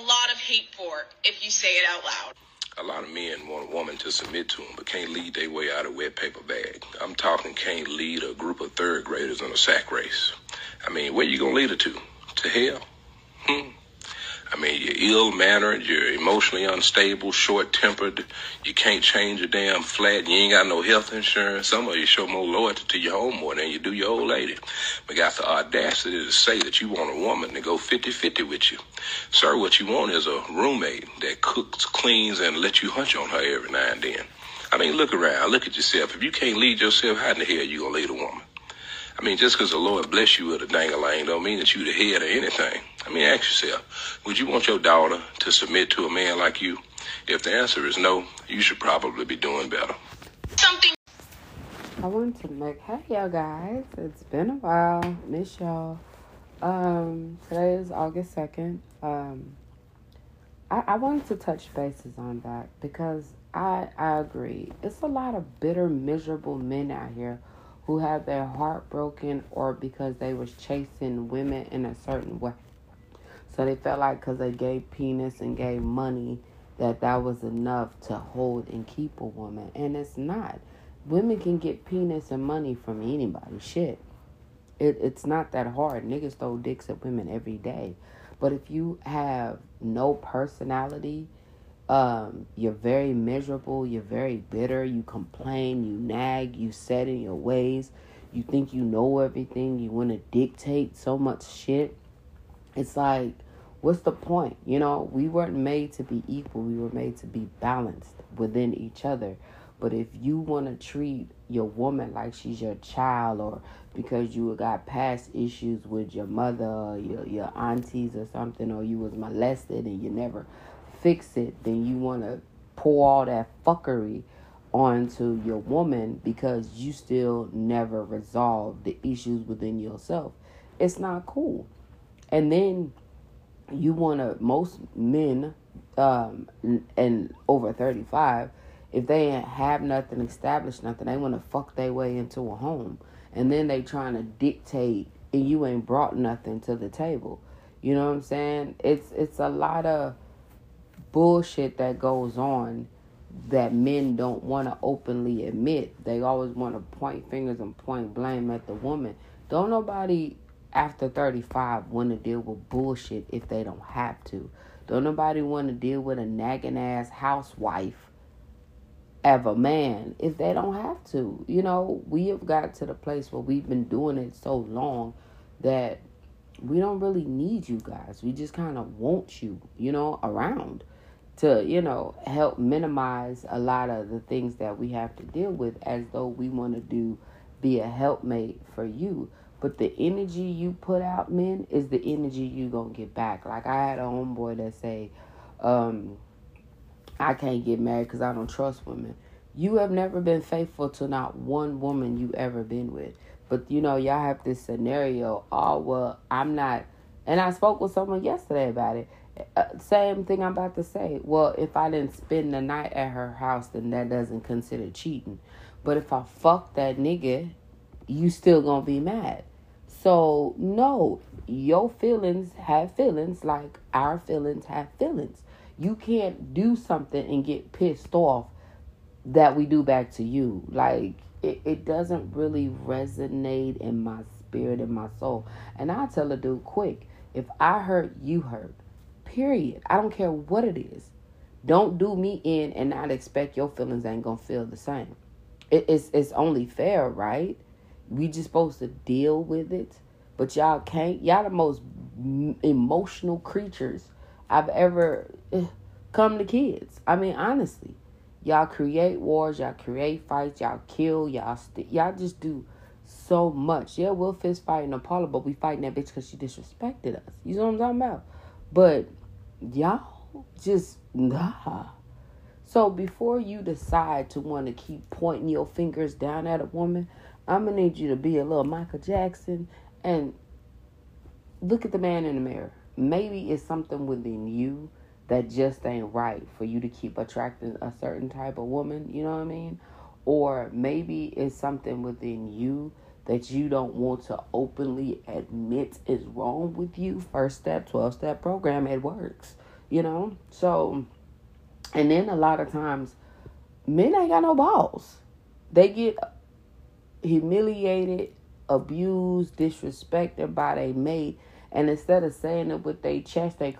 lot of hate for if you say it out loud. A lot of men want a woman to submit to them, but can't lead their way out of wet paper bag. I'm talking can't lead a group of third graders in a sack race. I mean, where you gonna lead her to? To hell? Hmm. I mean, you're ill mannered, you're emotionally unstable, short tempered, you can't change a damn flat, you ain't got no health insurance. Some of you show more loyalty to your home more than you do your old lady. But got the audacity to say that you want a woman to go 50 50 with you. Sir, what you want is a roommate that cooks, cleans, and lets you hunch on her every now and then. I mean, look around, look at yourself. If you can't lead yourself, how in the hell you gonna lead a woman? I mean, just because the Lord bless you with a dang-a-lang don't mean that you the head of anything. I mean, ask yourself, would you want your daughter to submit to a man like you? If the answer is no, you should probably be doing better. Something I want to make hey y'all guys. It's been a while. Miss y'all. Um, today is August second. Um, I, I wanted to touch bases on that because I I agree. It's a lot of bitter, miserable men out here who have their heart broken or because they was chasing women in a certain way. So they felt like because they gave penis and gave money that that was enough to hold and keep a woman, and it's not. Women can get penis and money from anybody. Shit, it it's not that hard. Niggas throw dicks at women every day, but if you have no personality um, you're very miserable, you're very bitter, you complain, you nag, you set in your ways, you think you know everything, you want to dictate so much shit. It's like, what's the point? You know, we weren't made to be equal, we were made to be balanced within each other. But if you want to treat your woman like she's your child or because you got past issues with your mother your, your aunties or something or you was molested and you never fix it, then you want to pour all that fuckery onto your woman because you still never resolve the issues within yourself. It's not cool. And then you want to, most men, um, and over 35, if they have nothing established, nothing, they want to fuck their way into a home. And then they trying to dictate and you ain't brought nothing to the table. You know what I'm saying? It's it's a lot of bullshit that goes on that men don't want to openly admit. They always want to point fingers and point blame at the woman. Don't nobody after 35 want to deal with bullshit if they don't have to. Don't nobody want to deal with a nagging ass housewife of a man if they don't have to. You know, we have got to the place where we've been doing it so long that we don't really need you guys. We just kind of want you, you know, around to, you know, help minimize a lot of the things that we have to deal with as though we want to do be a helpmate for you. But the energy you put out, men, is the energy you gonna get back. Like I had a homeboy that say, um, I can't get married because I don't trust women. You have never been faithful to not one woman you ever been with. But you know, y'all have this scenario. Oh well, I'm not. And I spoke with someone yesterday about it uh, same thing I'm about to say. Well, if I didn't spend the night at her house, then that doesn't consider cheating. But if I fuck that nigga, you still gonna be mad. So no, your feelings have feelings like our feelings have feelings. You can't do something and get pissed off that we do back to you. Like it, it doesn't really resonate in my spirit and my soul. And I tell a dude quick, if I hurt, you hurt. Period. I don't care what it is. Don't do me in and not expect your feelings ain't gonna feel the same. It, it's it's only fair, right? We just supposed to deal with it, but y'all can't. Y'all the most emotional creatures I've ever uh, come to kids. I mean, honestly, y'all create wars, y'all create fights, y'all kill, y'all st- y'all just do so much. Yeah, we'll fist fight in Paula, but we fighting that bitch because she disrespected us. You know what I'm talking about? But y'all just nah. So before you decide to want to keep pointing your fingers down at a woman, I'm gonna need you to be a little Michael Jackson and look at the man in the mirror. Maybe it's something within you that just ain't right for you to keep attracting a certain type of woman, you know what I mean? Or maybe it's something within you that you don't want to openly admit is wrong with you, first step, 12 step program, it works. You know? So, and then a lot of times, men ain't got no balls. They get humiliated, abused, disrespected by their mate, and instead of saying it with their chest, they